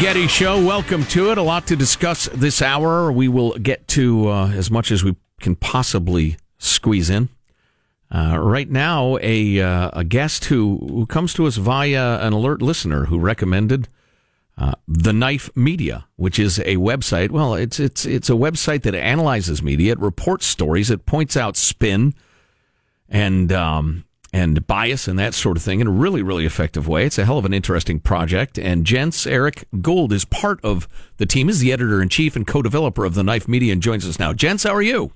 Getty Show. Welcome to it. A lot to discuss this hour. We will get to uh, as much as we can possibly squeeze in. Uh, right now, a uh, a guest who, who comes to us via an alert listener who recommended uh, the Knife Media, which is a website. Well, it's it's it's a website that analyzes media. It reports stories. It points out spin and um, and bias and that sort of thing in a really, really effective way. It's a hell of an interesting project. And Jens, Erik Gould is part of the team, is the editor in chief and co developer of the Knife Media and joins us now. Jens, how are you?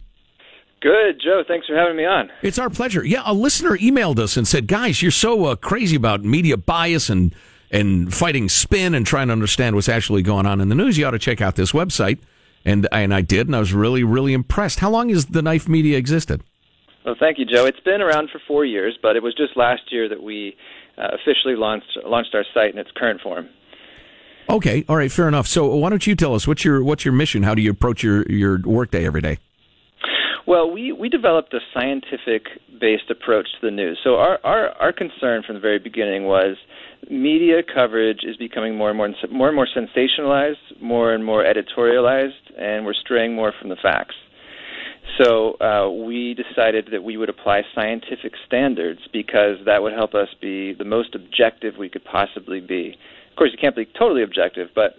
Good, Joe. Thanks for having me on. It's our pleasure. Yeah, a listener emailed us and said, guys, you're so uh, crazy about media bias and, and fighting spin and trying to understand what's actually going on in the news. You ought to check out this website. And, and I did, and I was really, really impressed. How long has the Knife Media existed? Well, thank you, Joe. It's been around for four years, but it was just last year that we uh, officially launched launched our site in its current form. Okay, all right, fair enough. So, why don't you tell us what's your what's your mission? How do you approach your your workday every day? Well, we, we developed a scientific based approach to the news. So our, our, our concern from the very beginning was media coverage is becoming more and more more and more sensationalized, more and more editorialized, and we're straying more from the facts. So uh, we decided that we would apply scientific standards because that would help us be the most objective we could possibly be. Of course, you can't be totally objective, but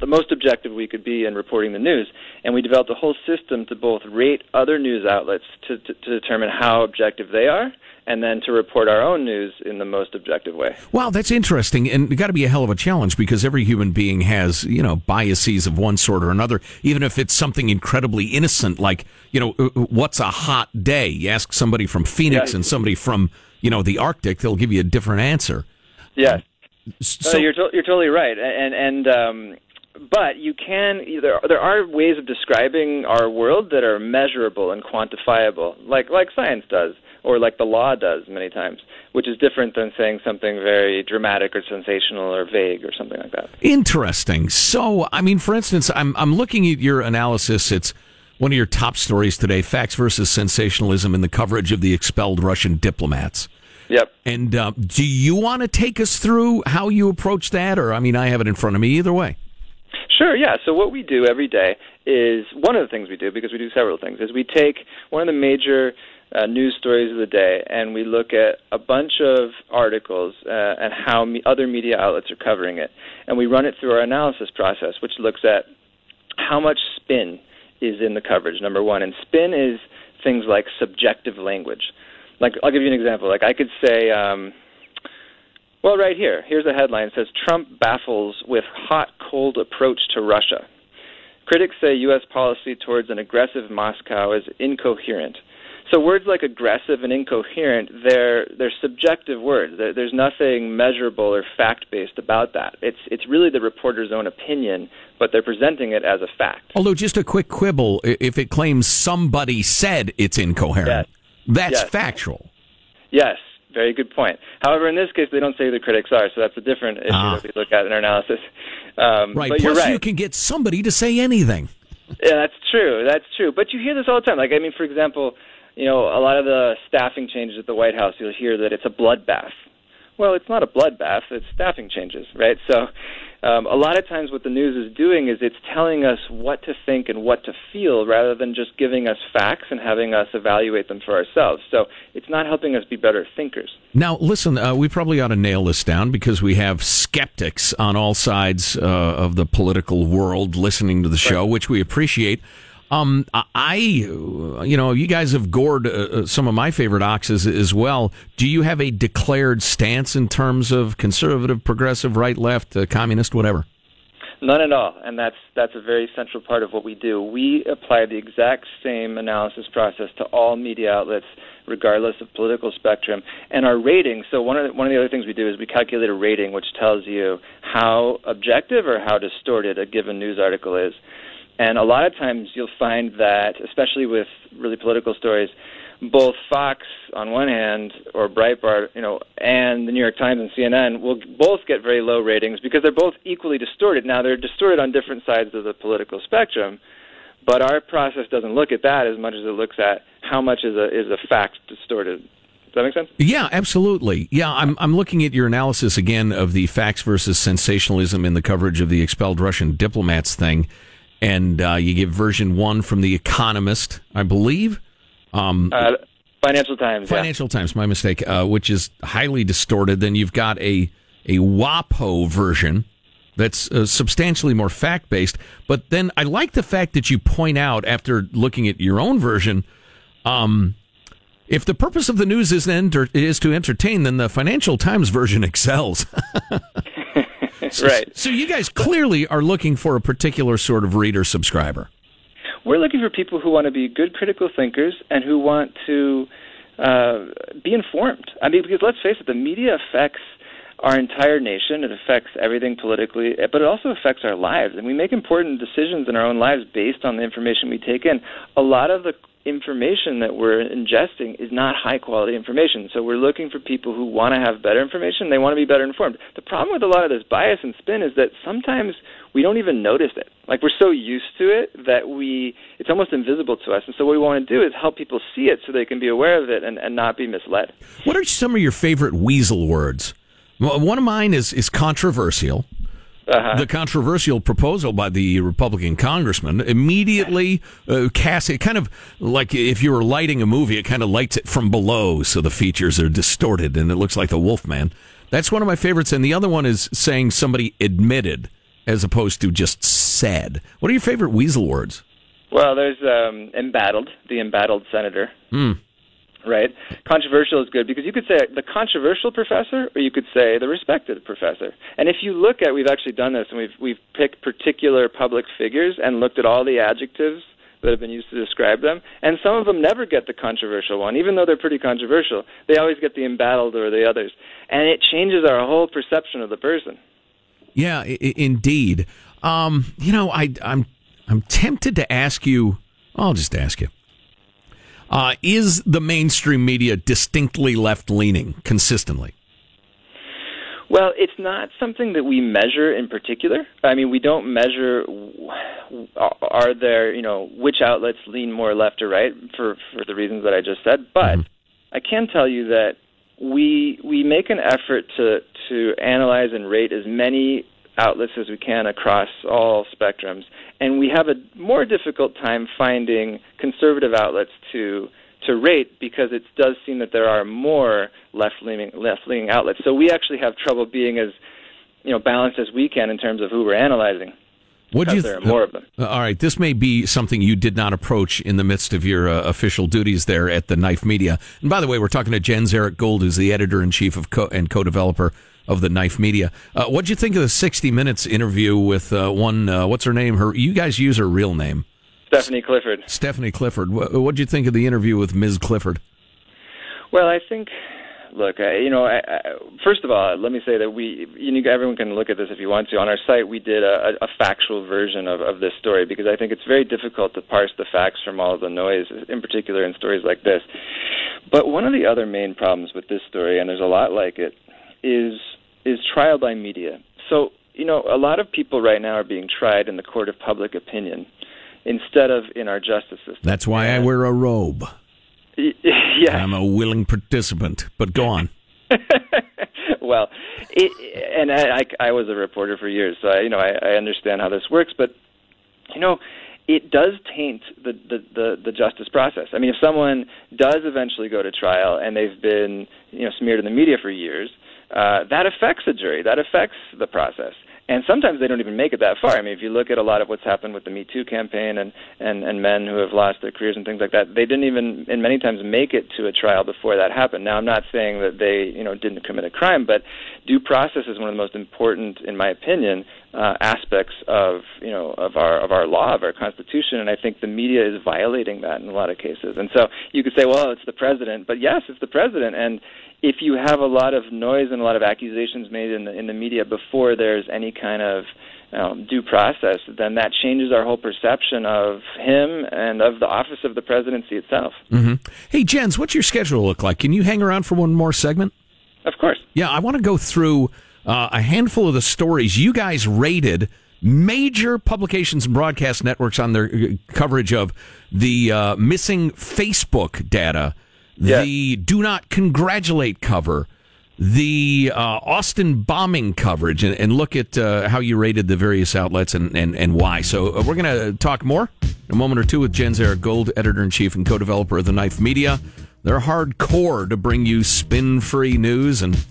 the most objective we could be in reporting the news. And we developed a whole system to both rate other news outlets to, to, to determine how objective they are and then to report our own news in the most objective way. Wow, that's interesting, and got to be a hell of a challenge because every human being has you know biases of one sort or another. Even if it's something incredibly innocent, like you know uh, uh, what's a hot day? You ask somebody from Phoenix and somebody from you know the Arctic, they'll give you a different answer. Yes. So you're to- you're totally right, and and um, but you can there there are ways of describing our world that are measurable and quantifiable, like like science does or like the law does many times, which is different than saying something very dramatic or sensational or vague or something like that. Interesting. So, I mean, for instance, I'm I'm looking at your analysis. It's one of your top stories today: facts versus sensationalism in the coverage of the expelled Russian diplomats. Yep. And uh, do you want to take us through how you approach that, or I mean, I have it in front of me either way. Sure, yeah. So what we do every day is one of the things we do because we do several things is we take one of the major uh, news stories of the day, and we look at a bunch of articles uh, and how me- other media outlets are covering it, and we run it through our analysis process, which looks at how much spin is in the coverage. Number one, and spin is things like subjective language. Like I'll give you an example. Like I could say. Um, well, right here. Here's a headline. It says Trump baffles with hot cold approach to Russia. Critics say U.S. policy towards an aggressive Moscow is incoherent. So words like aggressive and incoherent, they're they're subjective words. there's nothing measurable or fact-based about that. It's it's really the reporter's own opinion, but they're presenting it as a fact. Although just a quick quibble, if it claims somebody said it's incoherent, yes. that's yes. factual. Yes, very good point. However, in this case, they don't say who the critics are, so that's a different issue ah. that we look at in our analysis. Um, right. Plus, right. you can get somebody to say anything. Yeah, that's true. That's true. But you hear this all the time. Like, I mean, for example, you know, a lot of the staffing changes at the White House, you'll hear that it's a bloodbath. Well, it's not a bloodbath; it's staffing changes, right? So, um, a lot of times, what the news is doing is it's telling us what to think and what to feel, rather than just giving us facts and having us evaluate them for ourselves. So, it's not helping us be better thinkers. Now, listen, uh, we probably ought to nail this down because we have skeptics on all sides uh, of the political world listening to the show, right. which we appreciate. Um, I, you know, you guys have gored uh, uh, some of my favorite oxes as well. Do you have a declared stance in terms of conservative, progressive, right, left, uh, communist, whatever? None at all, and that's that's a very central part of what we do. We apply the exact same analysis process to all media outlets, regardless of political spectrum. And our rating. So one of the, one of the other things we do is we calculate a rating, which tells you how objective or how distorted a given news article is. And a lot of times you'll find that, especially with really political stories, both Fox on one hand or Breitbart, you know, and the New York Times and CNN will both get very low ratings because they're both equally distorted. Now they're distorted on different sides of the political spectrum, but our process doesn't look at that as much as it looks at how much is a is a fact distorted Does that make sense? Yeah, absolutely. Yeah, I'm I'm looking at your analysis again of the facts versus sensationalism in the coverage of the expelled Russian diplomats thing, and uh, you give version one from the Economist, I believe. Um, uh, Financial Times. Financial yeah. Times, my mistake, uh, which is highly distorted. Then you've got a a WAPO version that's uh, substantially more fact based. But then I like the fact that you point out after looking at your own version. Um, if the purpose of the news is, enter- is to entertain, then the Financial Times version excels. so, right. So you guys clearly are looking for a particular sort of reader subscriber. We're looking for people who want to be good critical thinkers and who want to uh, be informed. I mean, because let's face it, the media affects our entire nation. It affects everything politically, but it also affects our lives. And we make important decisions in our own lives based on the information we take in. A lot of the information that we're ingesting is not high quality information. So we're looking for people who want to have better information. They want to be better informed. The problem with a lot of this bias and spin is that sometimes we don't even notice it. Like we're so used to it that we it's almost invisible to us. And so what we want to do is help people see it so they can be aware of it and, and not be misled. What are some of your favorite weasel words? One of mine is is controversial. Uh-huh. The controversial proposal by the Republican congressman immediately uh, casts it kind of like if you were lighting a movie, it kind of lights it from below, so the features are distorted and it looks like the Wolfman. That's one of my favorites. And the other one is saying somebody admitted as opposed to just said. What are your favorite weasel words? Well, there's um, embattled, the embattled senator. Mm right? Controversial is good because you could say the controversial professor, or you could say the respected professor. And if you look at, we've actually done this, and we've we've picked particular public figures and looked at all the adjectives that have been used to describe them, and some of them never get the controversial one, even though they're pretty controversial. They always get the embattled or the others, and it changes our whole perception of the person. Yeah, I- indeed. Um, you know, I, I'm I'm tempted to ask you. I'll just ask you uh, is the mainstream media distinctly left leaning consistently? Well, it's not something that we measure in particular. I mean, we don't measure are there, you know, which outlets lean more left or right for for the reasons that I just said. But mm-hmm. I can tell you that we we make an effort to to analyze and rate as many outlets as we can across all spectrums. And we have a more difficult time finding conservative outlets to to rate because it does seem that there are more left leaning left leaning outlets. So we actually have trouble being as you know balanced as we can in terms of who we're analyzing. What do you? Th- there are more of them. Uh, all right, this may be something you did not approach in the midst of your uh, official duties there at the Knife Media. And by the way, we're talking to Jens Erik Gould, who's the editor in chief of co- and co-developer of the Knife Media. Uh, what'd you think of the 60 Minutes interview with uh, one? Uh, what's her name? Her you guys use her real name, Stephanie Clifford. Stephanie Clifford. What, what'd you think of the interview with Ms. Clifford? Well, I think. Look, I, you know, I, I, first of all, let me say that we, you know, everyone can look at this if you want to. On our site, we did a, a factual version of, of this story because I think it's very difficult to parse the facts from all of the noise, in particular in stories like this. But one of the other main problems with this story, and there's a lot like it, is is trial by media. So, you know, a lot of people right now are being tried in the court of public opinion instead of in our justice system. That's why I wear a robe. yeah. I'm a willing participant, but go on. well, it, and I, I, I was a reporter for years, so I, you know I, I understand how this works. But you know, it does taint the, the, the, the justice process. I mean, if someone does eventually go to trial and they've been you know smeared in the media for years, uh, that affects the jury. That affects the process. And sometimes they don't even make it that far. I mean, if you look at a lot of what's happened with the Me Too campaign and, and, and men who have lost their careers and things like that, they didn't even, and many times, make it to a trial before that happened. Now, I'm not saying that they, you know, didn't commit a crime, but due process is one of the most important, in my opinion, uh, aspects of, you know, of our of our law, of our constitution. And I think the media is violating that in a lot of cases. And so you could say, well, it's the president, but yes, it's the president, and if you have a lot of noise and a lot of accusations made in the in the media before there's any kind of um, due process, then that changes our whole perception of him and of the office of the presidency itself. Mm-hmm. Hey, Jens, what's your schedule look like? Can you hang around for one more segment? Of course. Yeah, I want to go through uh, a handful of the stories you guys rated major publications and broadcast networks on their uh, coverage of the uh, missing Facebook data yeah. the do not congratulate cover, the uh, Austin bombing coverage, and, and look at uh, how you rated the various outlets and, and, and why. So uh, we're going to talk more in a moment or two with Jens Erik Gould, editor in chief and co developer of The Knife Media. They're hardcore to bring you spin free news and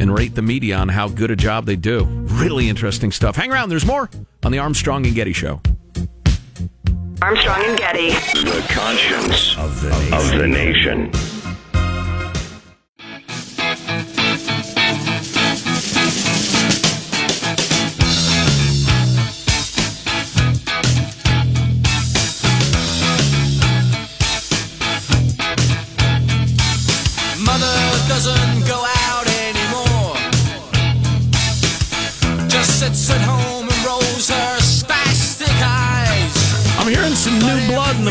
and rate the media on how good a job they do. Really interesting stuff. Hang around, there's more on the Armstrong and Getty Show. Armstrong and Getty. The conscience of the nation. Of the nation.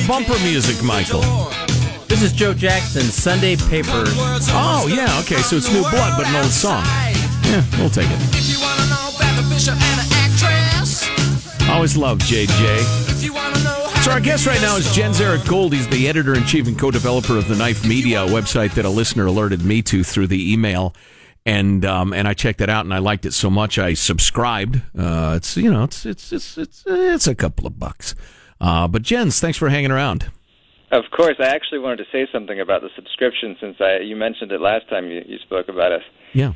The bumper music, Michael? This is Joe Jackson, Sunday Papers. Oh, yeah, okay, so it's new blood, but an old song. Yeah, we'll take it. I always love JJ. So our guest right now is Jens Erik Gould. He's the editor in chief and co-developer of the Knife Media website that a listener alerted me to through the email, and um, and I checked it out and I liked it so much I subscribed. Uh, it's you know it's it's it's it's it's a couple of bucks. Uh, but Jens, thanks for hanging around. Of course, I actually wanted to say something about the subscription since I you mentioned it last time you, you spoke about us. Yeah.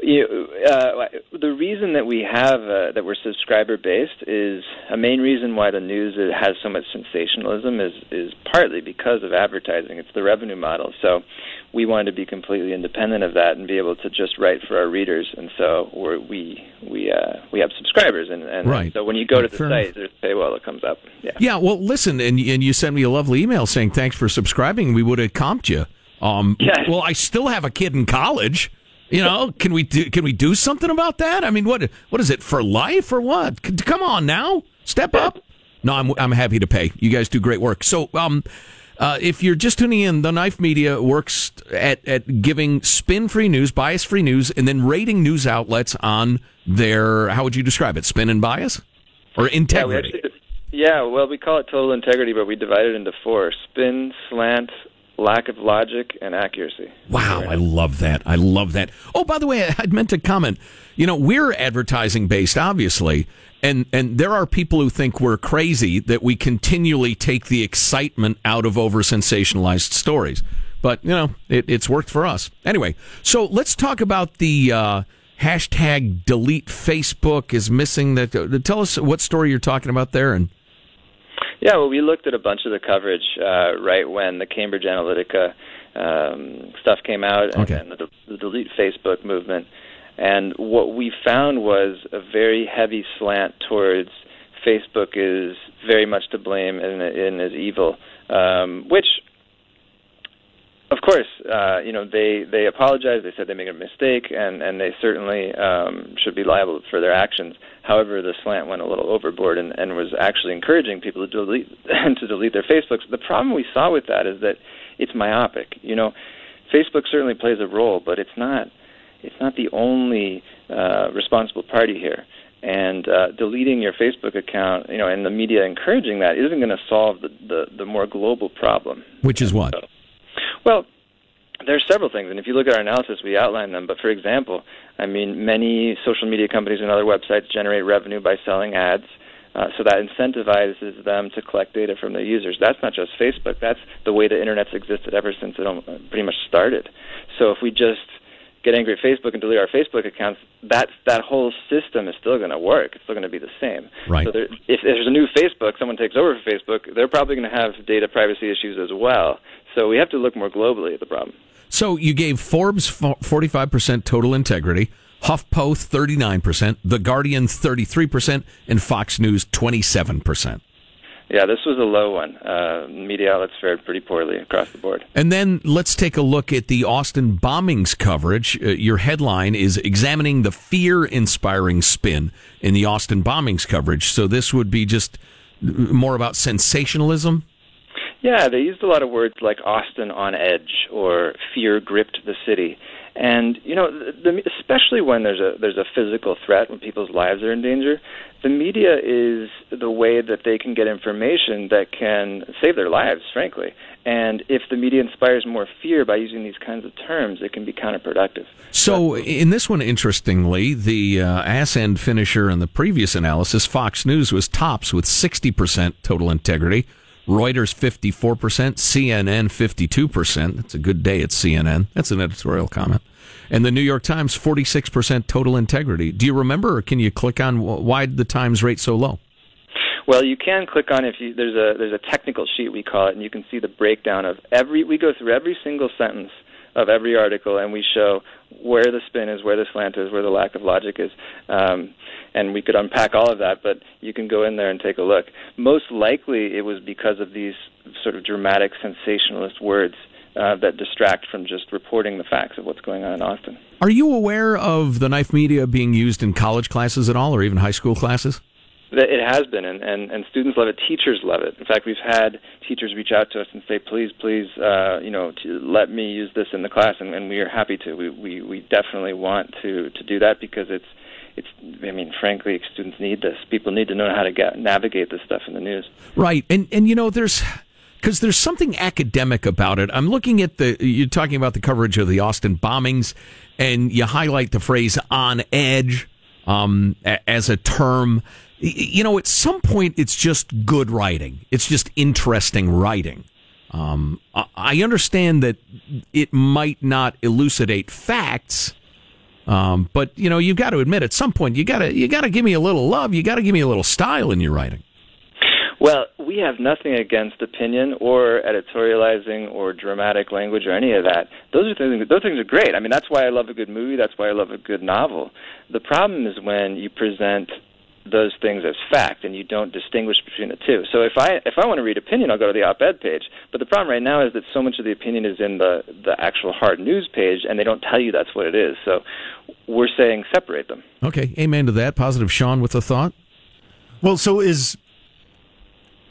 You, uh, the reason that we have uh, that we're subscriber based is a main reason why the news has so much sensationalism is is partly because of advertising. It's the revenue model. So we wanted to be completely independent of that and be able to just write for our readers. And so we're, we we uh, we have subscribers, and, and right. so when you go to the Fair site, there's paywall that comes up. Yeah. Yeah. Well, listen, and and you sent me a lovely email saying thanks for subscribing. We would have comped you. Um, yes. Well, I still have a kid in college. You know, can we do, can we do something about that? I mean, what what is it for life or what? Come on now, step up. No, I'm I'm happy to pay. You guys do great work. So, um, uh, if you're just tuning in, the Knife Media works at, at giving spin free news, bias free news, and then rating news outlets on their, how would you describe it, spin and bias? Or integrity? Yeah, actually, yeah, well, we call it total integrity, but we divide it into four spin, slant, lack of logic, and accuracy. Wow, I love that. I love that. Oh, by the way, I'd meant to comment. You know, we're advertising based, obviously, and and there are people who think we're crazy that we continually take the excitement out of over sensationalized stories. But you know, it, it's worked for us anyway. So let's talk about the uh, hashtag delete Facebook is missing. That uh, tell us what story you're talking about there and. Yeah, well, we looked at a bunch of the coverage uh, right when the Cambridge Analytica um, stuff came out okay. and, and the, the delete Facebook movement. And what we found was a very heavy slant towards Facebook is very much to blame and, and is evil, um, which, of course, uh, you know they they apologized. They said they made a mistake, and and they certainly um, should be liable for their actions. However, the slant went a little overboard and, and was actually encouraging people to delete to delete their Facebooks. The problem we saw with that is that it's myopic. You know, Facebook certainly plays a role, but it's not it's not the only uh, responsible party here. And uh, deleting your Facebook account, you know, and the media encouraging that isn't going to solve the, the, the more global problem. Which is what? So, well, there's several things, and if you look at our analysis, we outline them. But for example, I mean, many social media companies and other websites generate revenue by selling ads. Uh, so that incentivizes them to collect data from their users. That's not just Facebook. That's the way the internet's existed ever since it pretty much started. So if we just get angry at Facebook and delete our Facebook accounts, that that whole system is still going to work. It's still going to be the same. Right. So there, if, if there's a new Facebook, someone takes over for Facebook, they're probably going to have data privacy issues as well. So we have to look more globally at the problem. So you gave Forbes 45% total integrity, HuffPo 39%, The Guardian 33%, and Fox News 27%. Yeah, this was a low one. Uh, media outlets fared pretty poorly across the board. And then let's take a look at the Austin bombings coverage. Uh, your headline is examining the fear inspiring spin in the Austin bombings coverage. So this would be just more about sensationalism? Yeah, they used a lot of words like Austin on edge or fear gripped the city. And you know, the, especially when there's a there's a physical threat, when people's lives are in danger, the media is the way that they can get information that can save their lives, frankly. And if the media inspires more fear by using these kinds of terms, it can be counterproductive. So, in this one, interestingly, the uh, ass end finisher in the previous analysis, Fox News was tops with 60% total integrity, Reuters 54%, CNN 52%. That's a good day at CNN. That's an editorial comment. And the New York Times 46% total integrity. Do you remember, or can you click on why the Times rate so low? Well, you can click on if you there's a there's a technical sheet we call it, and you can see the breakdown of every. We go through every single sentence of every article, and we show where the spin is, where the slant is, where the lack of logic is, um, and we could unpack all of that. But you can go in there and take a look. Most likely, it was because of these sort of dramatic, sensationalist words. Uh, that distract from just reporting the facts of what's going on in Austin. Are you aware of the knife media being used in college classes at all, or even high school classes? It has been, and, and, and students love it. Teachers love it. In fact, we've had teachers reach out to us and say, "Please, please, uh, you know, to let me use this in the class," and, and we are happy to. We, we we definitely want to to do that because it's it's. I mean, frankly, students need this. People need to know how to get, navigate this stuff in the news. Right, and and you know, there's because there's something academic about it. I'm looking at the you're talking about the coverage of the Austin bombings, and you highlight the phrase "on edge" um, as a term you know, at some point, it's just good writing. It's just interesting writing. Um, I understand that it might not elucidate facts, um, but you know, you've got to admit at some point you got to you got to give me a little love. You got to give me a little style in your writing. Well, we have nothing against opinion or editorializing or dramatic language or any of that. Those are things. Those things are great. I mean, that's why I love a good movie. That's why I love a good novel. The problem is when you present those things as fact and you don't distinguish between the two. So if I if I want to read opinion, I'll go to the op-ed page. But the problem right now is that so much of the opinion is in the the actual hard news page, and they don't tell you that's what it is. So we're saying separate them. Okay, amen to that. Positive, Sean, with a thought. Well, so is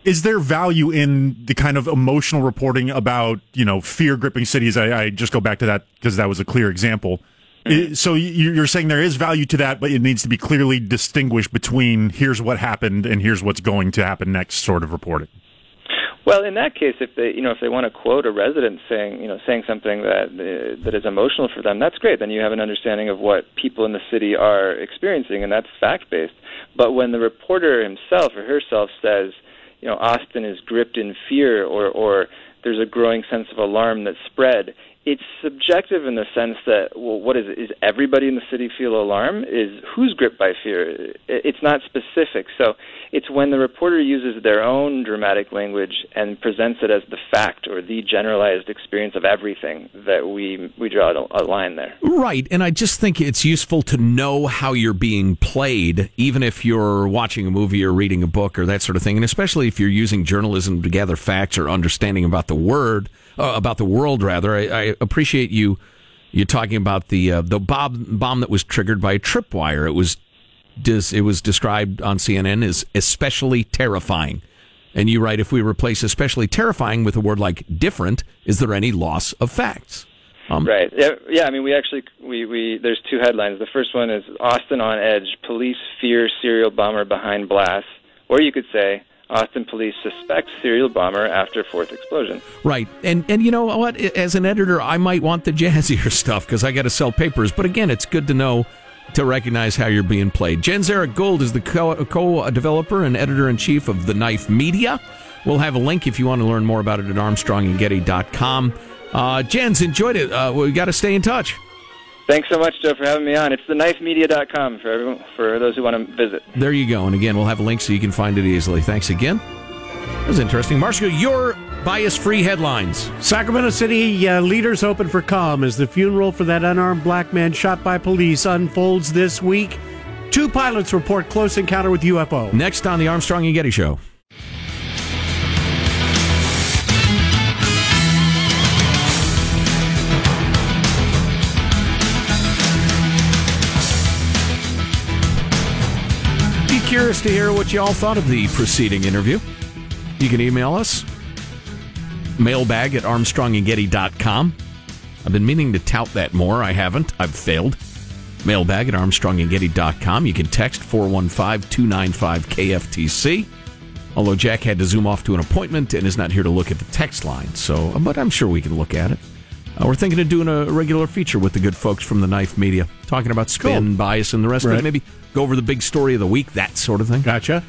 is there value in the kind of emotional reporting about you know fear gripping cities? I, I just go back to that because that was a clear example so you're saying there is value to that, but it needs to be clearly distinguished between here's what happened and here's what's going to happen next sort of reporting. Well, in that case, if they, you know, if they want to quote a resident saying, you know, saying something that uh, that is emotional for them, that's great. Then you have an understanding of what people in the city are experiencing, and that's fact based. But when the reporter himself or herself says, you know, Austin is gripped in fear, or or there's a growing sense of alarm that's spread, it's subjective in the sense that well what is it? Is everybody in the city feel alarm? Is who's gripped by fear? It's not specific. So it's when the reporter uses their own dramatic language and presents it as the fact or the generalized experience of everything that we we draw a line there. Right. And i just think it's useful to know how you're being played even if you're watching a movie or reading a book or that sort of thing. And especially if you're using journalism to gather facts or understanding about the word uh, about the world rather. I, I, appreciate you you talking about the uh, the bomb bomb that was triggered by a tripwire. It was dis, it was described on CNN as especially terrifying. And you write if we replace especially terrifying with a word like different, is there any loss of facts? Um, right. Yeah, yeah. I mean, we actually we we there's two headlines. The first one is Austin on edge. Police fear serial bomber behind blast. Or you could say Austin police suspect serial bomber after fourth explosion. Right, and and you know what? As an editor, I might want the jazzier stuff because I got to sell papers. But again, it's good to know to recognize how you're being played. Jens Erik Gould is the co developer and editor in chief of the Knife Media. We'll have a link if you want to learn more about it at ArmstrongandGetty.com. Uh, Jens, enjoyed it. Uh, we got to stay in touch. Thanks so much, Joe, for having me on. It's theknifemedia.com for everyone, for those who want to visit. There you go. And again, we'll have a link so you can find it easily. Thanks again. That was interesting. Marshall, your bias-free headlines. Sacramento City uh, leaders open for calm as the funeral for that unarmed black man shot by police unfolds this week. Two pilots report close encounter with UFO. Next on the Armstrong and Getty Show. Curious to hear what you all thought of the preceding interview. You can email us, mailbag at armstrongandgetty.com. I've been meaning to tout that more. I haven't. I've failed. Mailbag at armstrongandgetty.com. You can text 415 295 KFTC. Although Jack had to zoom off to an appointment and is not here to look at the text line. So, but I'm sure we can look at it. Uh, we're thinking of doing a regular feature with the good folks from the Knife Media, talking about spin, bias, and the rest of it. Maybe go over the big story of the week, that sort of thing. Gotcha.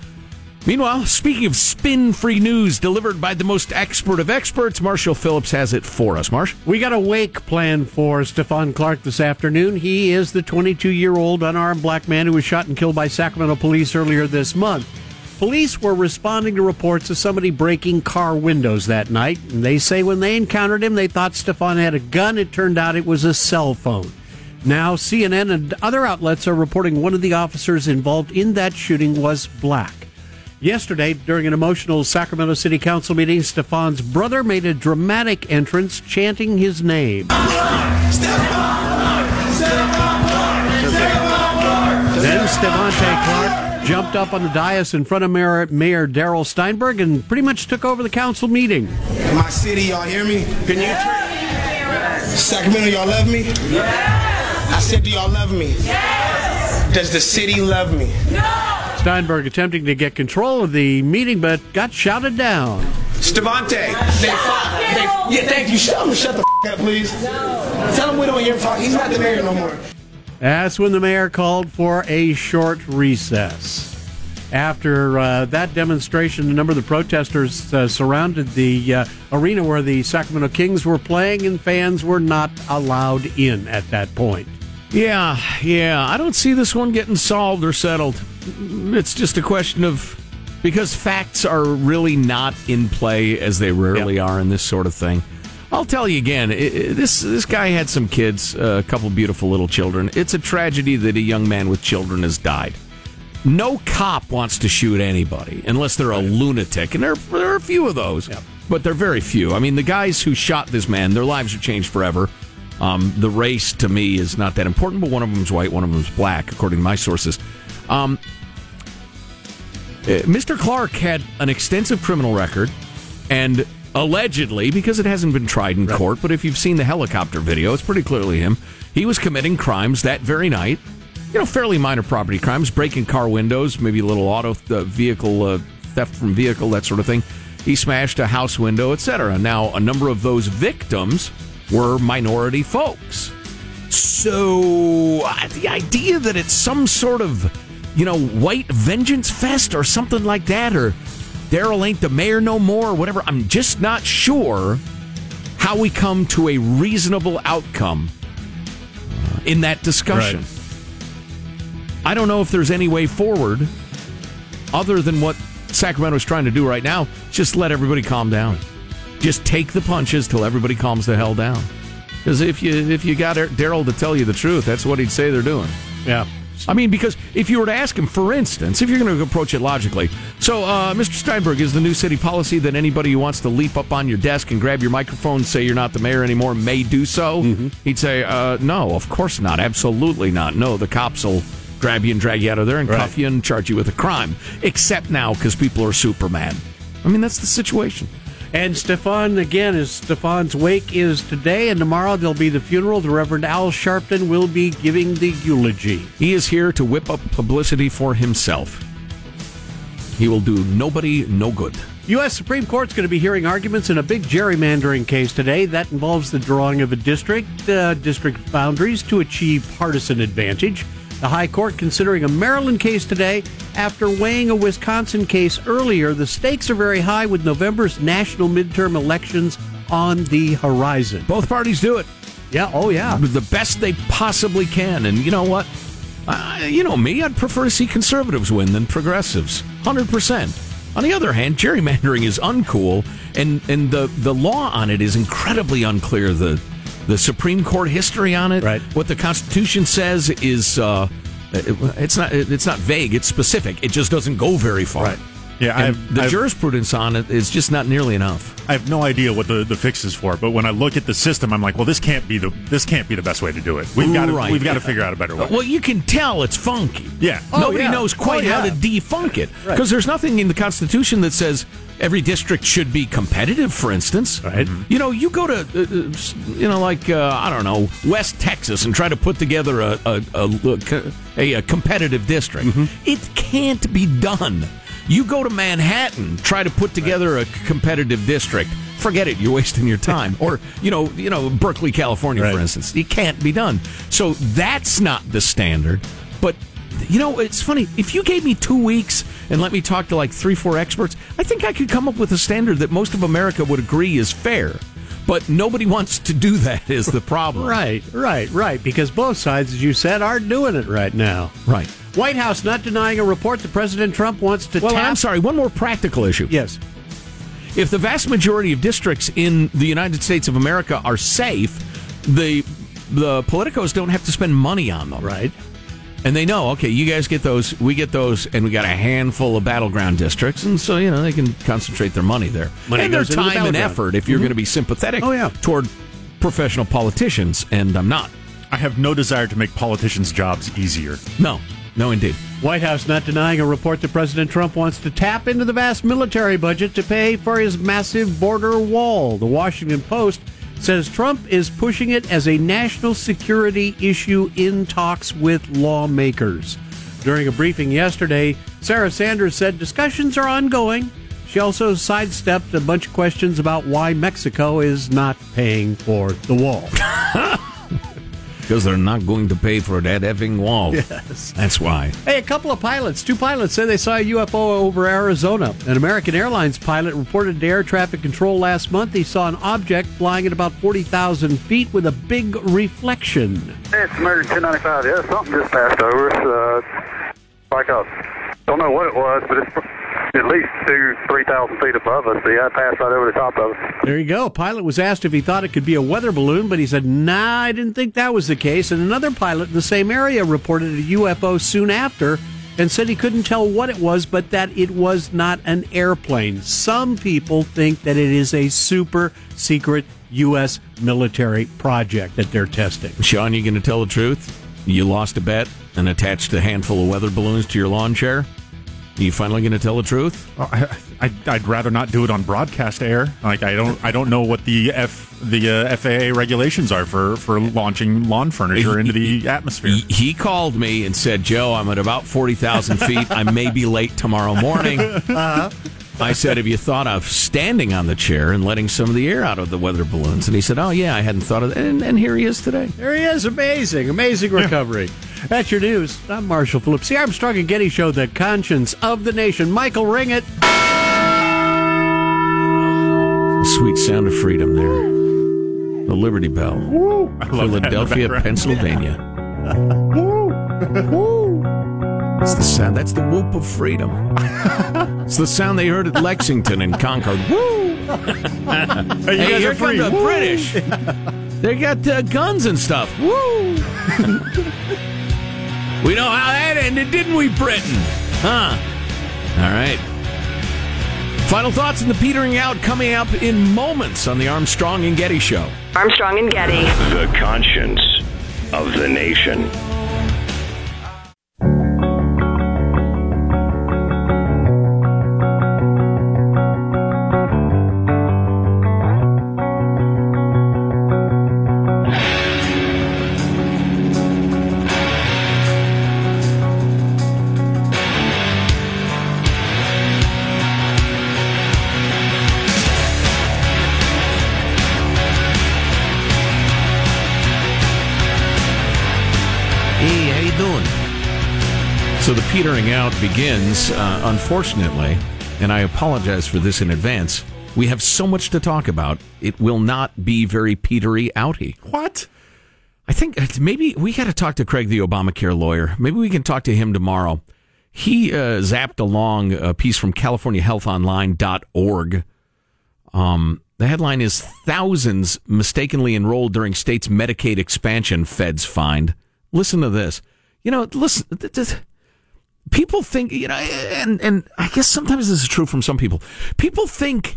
Meanwhile, speaking of spin free news delivered by the most expert of experts, Marshall Phillips has it for us. Marsh? We got a wake planned for Stephon Clark this afternoon. He is the 22 year old unarmed black man who was shot and killed by Sacramento police earlier this month. Police were responding to reports of somebody breaking car windows that night. And they say when they encountered him, they thought Stephon had a gun. It turned out it was a cell phone. Now, CNN and other outlets are reporting one of the officers involved in that shooting was black. Yesterday, during an emotional Sacramento City Council meeting, Stephon's brother made a dramatic entrance chanting his name. Then Stevante Clark jumped up on the dais in front of Mayor, Mayor Darrell Steinberg and pretty much took over the council meeting. My city, y'all hear me? Can you? Sacramento, y'all love me? Yes. I said, do y'all love me? Yes. Does the city love me? No. Steinberg attempting to get control of the meeting, but got shouted down. Stevante. They, they, yeah, thank you. Shut him. Shut the f- up, please. Tell him we don't hear him talk. He's not the mayor no more. That's when the mayor called for a short recess. After uh, that demonstration, a number of the protesters uh, surrounded the uh, arena where the Sacramento Kings were playing, and fans were not allowed in at that point. Yeah, yeah. I don't see this one getting solved or settled. It's just a question of because facts are really not in play as they rarely Yep. are in this sort of thing. I'll tell you again. i i this this guy had some kids, uh, a couple beautiful little children. It's a tragedy that a young man with children has died. No cop wants to shoot anybody unless they're a lunatic, and there, there are a few of those, but they're very few. I mean, the guys who shot this man, their lives are changed forever. Um, the race to me is not that important, but one of them's white, one of them's black, according to my sources. Um, uh, Mr. Clark had an extensive criminal record, and allegedly, because it hasn't been tried in court, but if you've seen the helicopter video, it's pretty clearly him. He was committing crimes that very night. You know, fairly minor property crimes, breaking car windows, maybe a little auto uh, vehicle uh, theft from vehicle, that sort of thing. He smashed a house window, etc. Now, a number of those victims were minority folks. So uh, the idea that it's some sort of, you know, white vengeance fest or something like that, or Darrell ain't the mayor no more, or whatever, I'm just not sure how we come to a reasonable outcome uh, in that discussion. Right. I don't know if there's any way forward other than what Sacramento's trying to do right now. Just let everybody calm down. Just take the punches till everybody calms the hell down. Because if you if you got Darrell to tell you the truth, that's what he'd say they're doing. Yeah. I mean, because if you were to ask him, for instance, if you're going to approach it logically, so uh, Mr. Steinberg, is the new city policy that anybody who wants to leap up on your desk and grab your microphone say you're not the mayor anymore may do so? He'd say, uh, no, of course not. Absolutely not. No, the cops will grab you and drag you out of there and Right. cuff you and charge you with a crime. Except now because people are Superman. I mean, that's the situation. And Stephon, again, is Stephon's wake is today, and tomorrow there'll be the funeral. The Reverend Al Sharpton will be giving the eulogy. He is here to whip up publicity for himself. He will do nobody no good. U.S. Supreme Court's going to be hearing arguments in a big gerrymandering case today. That involves the drawing of a district, uh, district boundaries to achieve partisan advantage. The High Court considering a Maryland case today after weighing a Wisconsin case earlier. The stakes are very high with November's national midterm elections on the horizon. Both parties do it. Yeah, oh yeah. the best they possibly can. And you know what? Uh, you know me, I'd prefer to see conservatives win than progressives. 100%. On the other hand, gerrymandering is uncool, and, and the, the law on it is incredibly unclear. The, the Supreme Court history on it, Right. what the Constitution says is uh, it- it's not it's not vague, it's specific. It just doesn't go very far. Right. Yeah, And I've- the I've- jurisprudence on it is just not nearly enough. I have no idea what the, the fix is for, but when I look at the system, I'm like, well, this can't be the this can't be the best way to do it. We've got to Right. we've got to figure out a better way. Well, you can tell it's funky. Yeah. Nobody yeah. knows quite Oh, how to defunk it because there's nothing in the Constitution that says every district should be competitive. For instance, Right. You know, you go to uh, uh, you know like uh, I don't know West Texas and try to put together a a, a, a, a competitive district. It can't be done. You go to Manhattan, try to put together a competitive district. Forget it. You're wasting your time. or you know, you know, Berkeley, California, for instance. It can't be done. So that's not the standard. But you know, it's funny. If you gave me two weeks and let me talk to like three, four experts, I think I could come up with a standard that most of America would agree is fair. But nobody wants to do that. Is the problem? Right, right, right. Because both sides, as you said, aren't doing it right now. Right. White House not denying a report that President Trump wants to Well, tap. I'm sorry. One more practical issue. Yes. If the vast majority of districts in the United States of America are safe, the the politicos don't have to spend money on them. Right. And they know, okay, you guys get those, we get those, and we got a handful of battleground districts, and so you know they can concentrate their money there Money and their goes into the time and effort. If you're mm-hmm. going to be sympathetic, Oh, yeah. toward professional politicians, and I'm not. I have no desire to make politicians' jobs easier. No, no, indeed. White House not denying a report that President Trump wants to tap into the vast military budget to pay for his massive border wall. The Washington Post says Trump is pushing it as a national security issue in talks with lawmakers. During a briefing yesterday, Sarah Sanders said discussions are ongoing. She also sidestepped a bunch of questions about why Mexico is not paying for the wall. Because they're not going to pay for that effing wall. Yes. That's why. Hey, a couple of pilots, two pilots say they saw a UFO over Arizona. An American Airlines pilot reported to air traffic control last month he saw an object flying at about 40,000 feet with a big reflection. It's American 1095. Yeah, something just passed over us. Uh, like a, don't know what it was, but it's at least two, three thousand feet above us. The yeah, it passed right over the top of us. There you go. Pilot was asked if he thought it could be a weather balloon, but he said, nah, I didn't think that was the case. And another pilot in the same area reported a UFO soon after and said he couldn't tell what it was, but that it was not an airplane. Some people think that it is a super secret U.S. military project that they're testing. Sean, you going to tell the truth? You lost a bet and attached a handful of weather balloons to your lawn chair? You finally going to tell the truth? Oh, I, I'd rather not do it on broadcast air. Like I don't, I don't know what the F the uh, FAA regulations are for for launching lawn furniture into the atmosphere. He, he called me and said, Joe, I'm at about 40,000 feet. I may be late tomorrow morning. I said, Have you thought of standing on the chair and letting some of the air out of the weather balloons? And he said, Oh, yeah, I hadn't thought of that. And, and here he is today. There he is. Amazing. Amazing recovery. That's your news. I'm Marshall Phillips. The Armstrong and Getty Show, the conscience of the nation. Michael, ring it. Sweet sound of freedom there. The Liberty Bell. I love that in the Philadelphia, background. Pennsylvania. It's the sound. That's the whoop of freedom. it's the sound they heard at Lexington and Concord. Woo! Hey, you Hey, guys here are come the Woo! British. they got uh, guns and stuff. Woo! we know how that ended, didn't we, Britain? Huh? All right. Final thoughts on the petering out coming up in moments on the Armstrong and Getty Show. Armstrong and Getty. The conscience of the nation. Out begins, uh, unfortunately, and I apologize for this in advance. We have so much to talk about. It will not be very petery outy. What? I think uh, maybe we got to talk to Craig, the Obamacare lawyer. Maybe we can talk to him tomorrow. He uh, zapped along a piece from CaliforniaHealthline.org. Um, the headline is Thousands Mistakenly Enrolled During State's Medicaid Expansion, Feds Find. Listen to this. You know, listen. th- th- people think, you know, and, and I guess sometimes this is true from some people. People think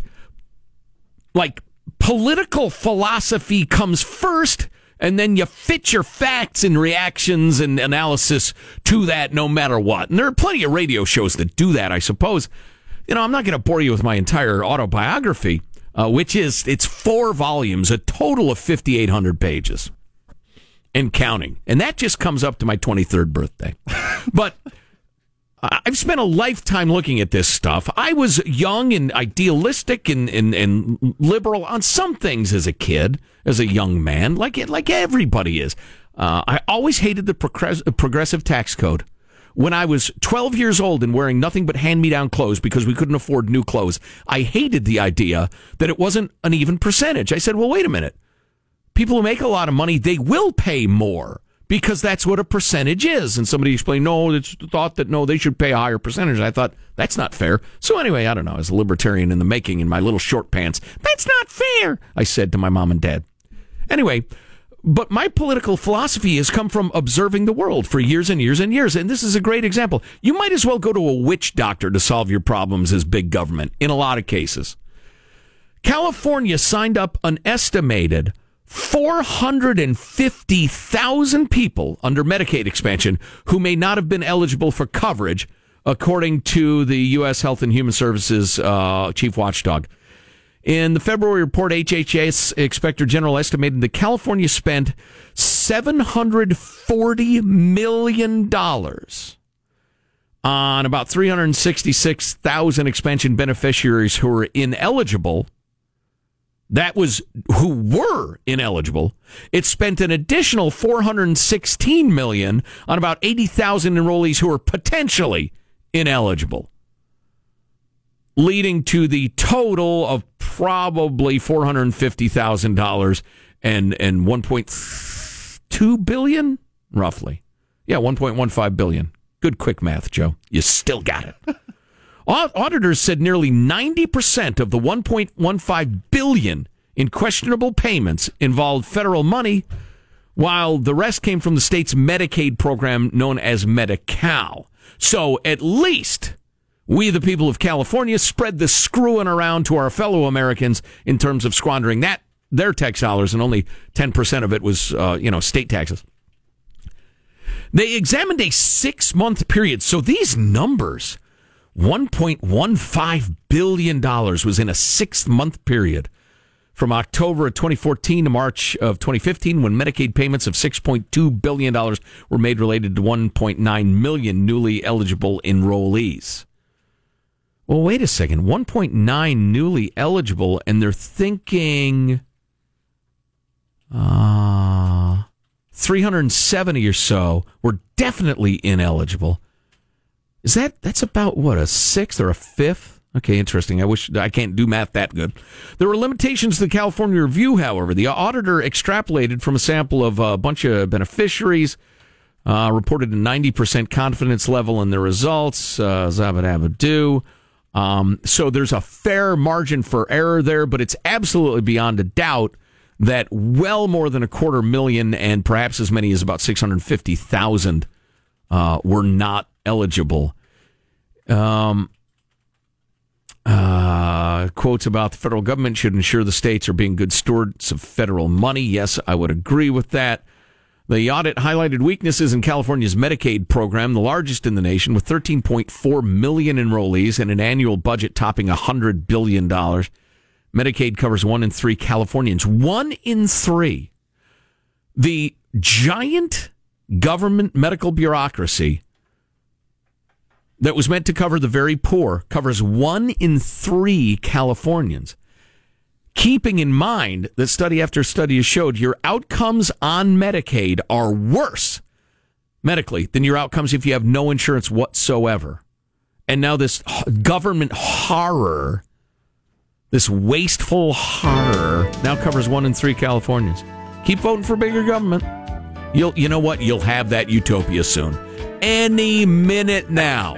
like political philosophy comes first and then you fit your facts and reactions and analysis to that no matter what. And there are plenty of radio shows that do that, I suppose. You know, I'm not going to bore you with my entire autobiography, uh, which is it's four volumes, a total of 5,800 pages and counting. And that just comes up to my 23rd birthday. but I've spent a lifetime looking at this stuff. I was young and idealistic and, and, and liberal on some things as a kid, as a young man, like like everybody is. Uh, I always hated the progress, progressive tax code. When I was 12 years old and wearing nothing but hand me down clothes because we couldn't afford new clothes, I hated the idea that it wasn't an even percentage. I said, well, wait a minute. People who make a lot of money, they will pay more because that's what a percentage is. And somebody explained, no, it's the thought that no, they should pay a higher percentage. I thought that's not fair. So anyway, I don't know. As a libertarian in the making in my little short pants, that's not fair. I said to my mom and dad. Anyway, but my political philosophy has come from observing the world for years and years and years. And this is a great example. You might as well go to a witch doctor to solve your problems as big government in a lot of cases. California signed up an estimated 450,000 people under Medicaid expansion who may not have been eligible for coverage, according to the U.S. Health and Human Services uh, chief watchdog. In the February report, HHS Inspector General estimated that California spent $740 million on about 366,000 expansion beneficiaries who were ineligible that was who were ineligible. It spent an additional 416 million on about 80,000 enrollees who were potentially ineligible, leading to the total of probably $450,000 and and 1.2 billion roughly. Yeah, 1.15 billion. Good quick math, Joe. You still got it. Auditors said nearly 90% of the 1.15 billion in questionable payments involved federal money, while the rest came from the state's Medicaid program known as Medi-Cal. So at least we, the people of California, spread the screwing around to our fellow Americans in terms of squandering that their tax dollars, and only 10% of it was, uh, you know, state taxes. They examined a six month period. So these numbers $1.15 billion was in a six month period from October of 2014 to March of 2015 when Medicaid payments of $6.2 billion were made related to 1.9 million newly eligible enrollees. Well, wait a second. 1.9 newly eligible, and they're thinking uh, 370 or so were definitely ineligible. Is that that's about what a sixth or a fifth? Okay, interesting. I wish I can't do math that good. There were limitations to the California review, however. The auditor extrapolated from a sample of a bunch of beneficiaries, uh, reported a 90% confidence level in the results. Uh, Zabadabadoo. Um, so there's a fair margin for error there, but it's absolutely beyond a doubt that well more than a quarter million and perhaps as many as about 650,000 uh, were not eligible. Um, uh, quotes about the federal government should ensure the states are being good stewards of federal money. Yes, I would agree with that. The audit highlighted weaknesses in California's Medicaid program, the largest in the nation, with 13.4 million enrollees and an annual budget topping $100 billion. Medicaid covers one in three Californians. One in three. The giant government medical bureaucracy that was meant to cover the very poor covers one in three Californians. Keeping in mind that study after study has showed your outcomes on Medicaid are worse medically than your outcomes if you have no insurance whatsoever. And now this government horror, this wasteful horror, now covers one in three Californians. Keep voting for bigger government. You'll, you know what? You'll have that utopia soon any minute now.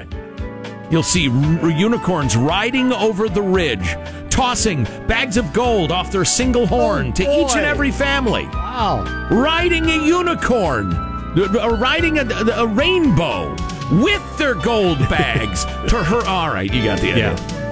You'll see r- unicorns riding over the ridge, tossing bags of gold off their single horn oh, to each and every family. Wow. Riding a unicorn, uh, riding a, a rainbow with their gold bags to her. All right, you got the idea. Final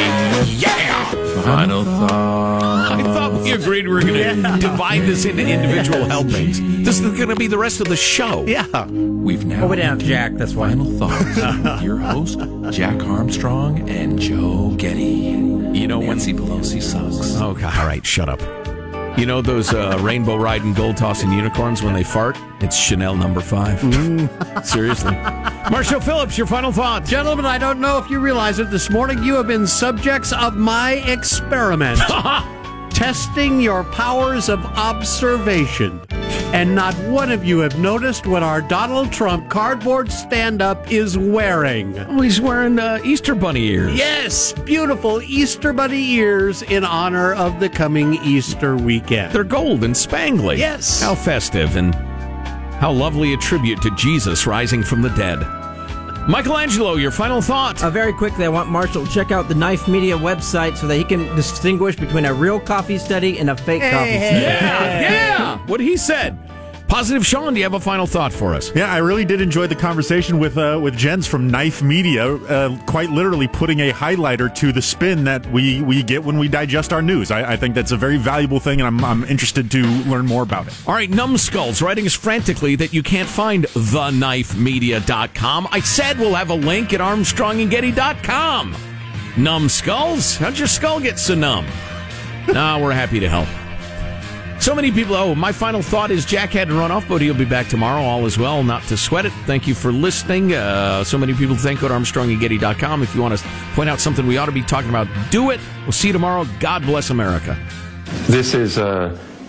and G. Yeah. Final thoughts. I thought we agreed we were going to divide this into individual helpings. This is going to be the rest of the show. Yeah. We've now Oh, we didn't have Jack, that's why. Final thoughts with your host Jack Armstrong and Joe Getty. You know when Nancy Pelosi sucks. Oh, okay. All right, shut up. You know those uh, rainbow riding gold tossing unicorns when they fart? It's Chanel number five. Seriously. Marshall Phillips, your final thoughts. Gentlemen, I don't know if you realize it. This morning you have been subjects of my experiment. testing your powers of observation. And not one of you have noticed what our Donald Trump cardboard stand up is wearing. Oh, he's wearing uh, Easter bunny ears. Yes, beautiful Easter bunny ears in honor of the coming Easter weekend. They're gold and spangly. Yes. How festive and how lovely a tribute to Jesus rising from the dead. Michael Angelo, your final thought. Uh, very quickly, I want Marshall to check out the Knife Media website so that he can distinguish between a real coffee study and a fake coffee study. yeah, yeah. What he said. Positive Sean, do you have a final thought for us? Yeah, I really did enjoy the conversation with uh, with Jens from Knife Media, uh, quite literally putting a highlighter to the spin that we, we get when we digest our news. I, I think that's a very valuable thing, and I'm, I'm interested to learn more about it. All right, Numbskulls writing us frantically that you can't find theknifemedia.com. I said we'll have a link at armstrongandgetty.com. Numbskulls? How'd your skull get so numb? no, we're happy to help. So many people. Oh, my final thought is Jack had to run off, but he'll be back tomorrow. All is well. Not to sweat it. Thank you for listening. Uh, so many people think go to ArmstrongandGetty.com. If you want to point out something we ought to be talking about, do it. We'll see you tomorrow. God bless America. This is a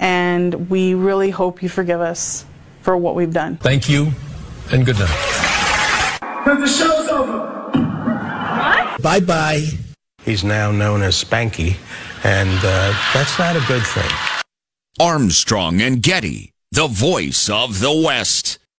and we really hope you forgive us for what we've done. Thank you, and good night. The show's over. What? Bye bye. He's now known as Spanky, and uh, that's not a good thing. Armstrong and Getty, the voice of the West.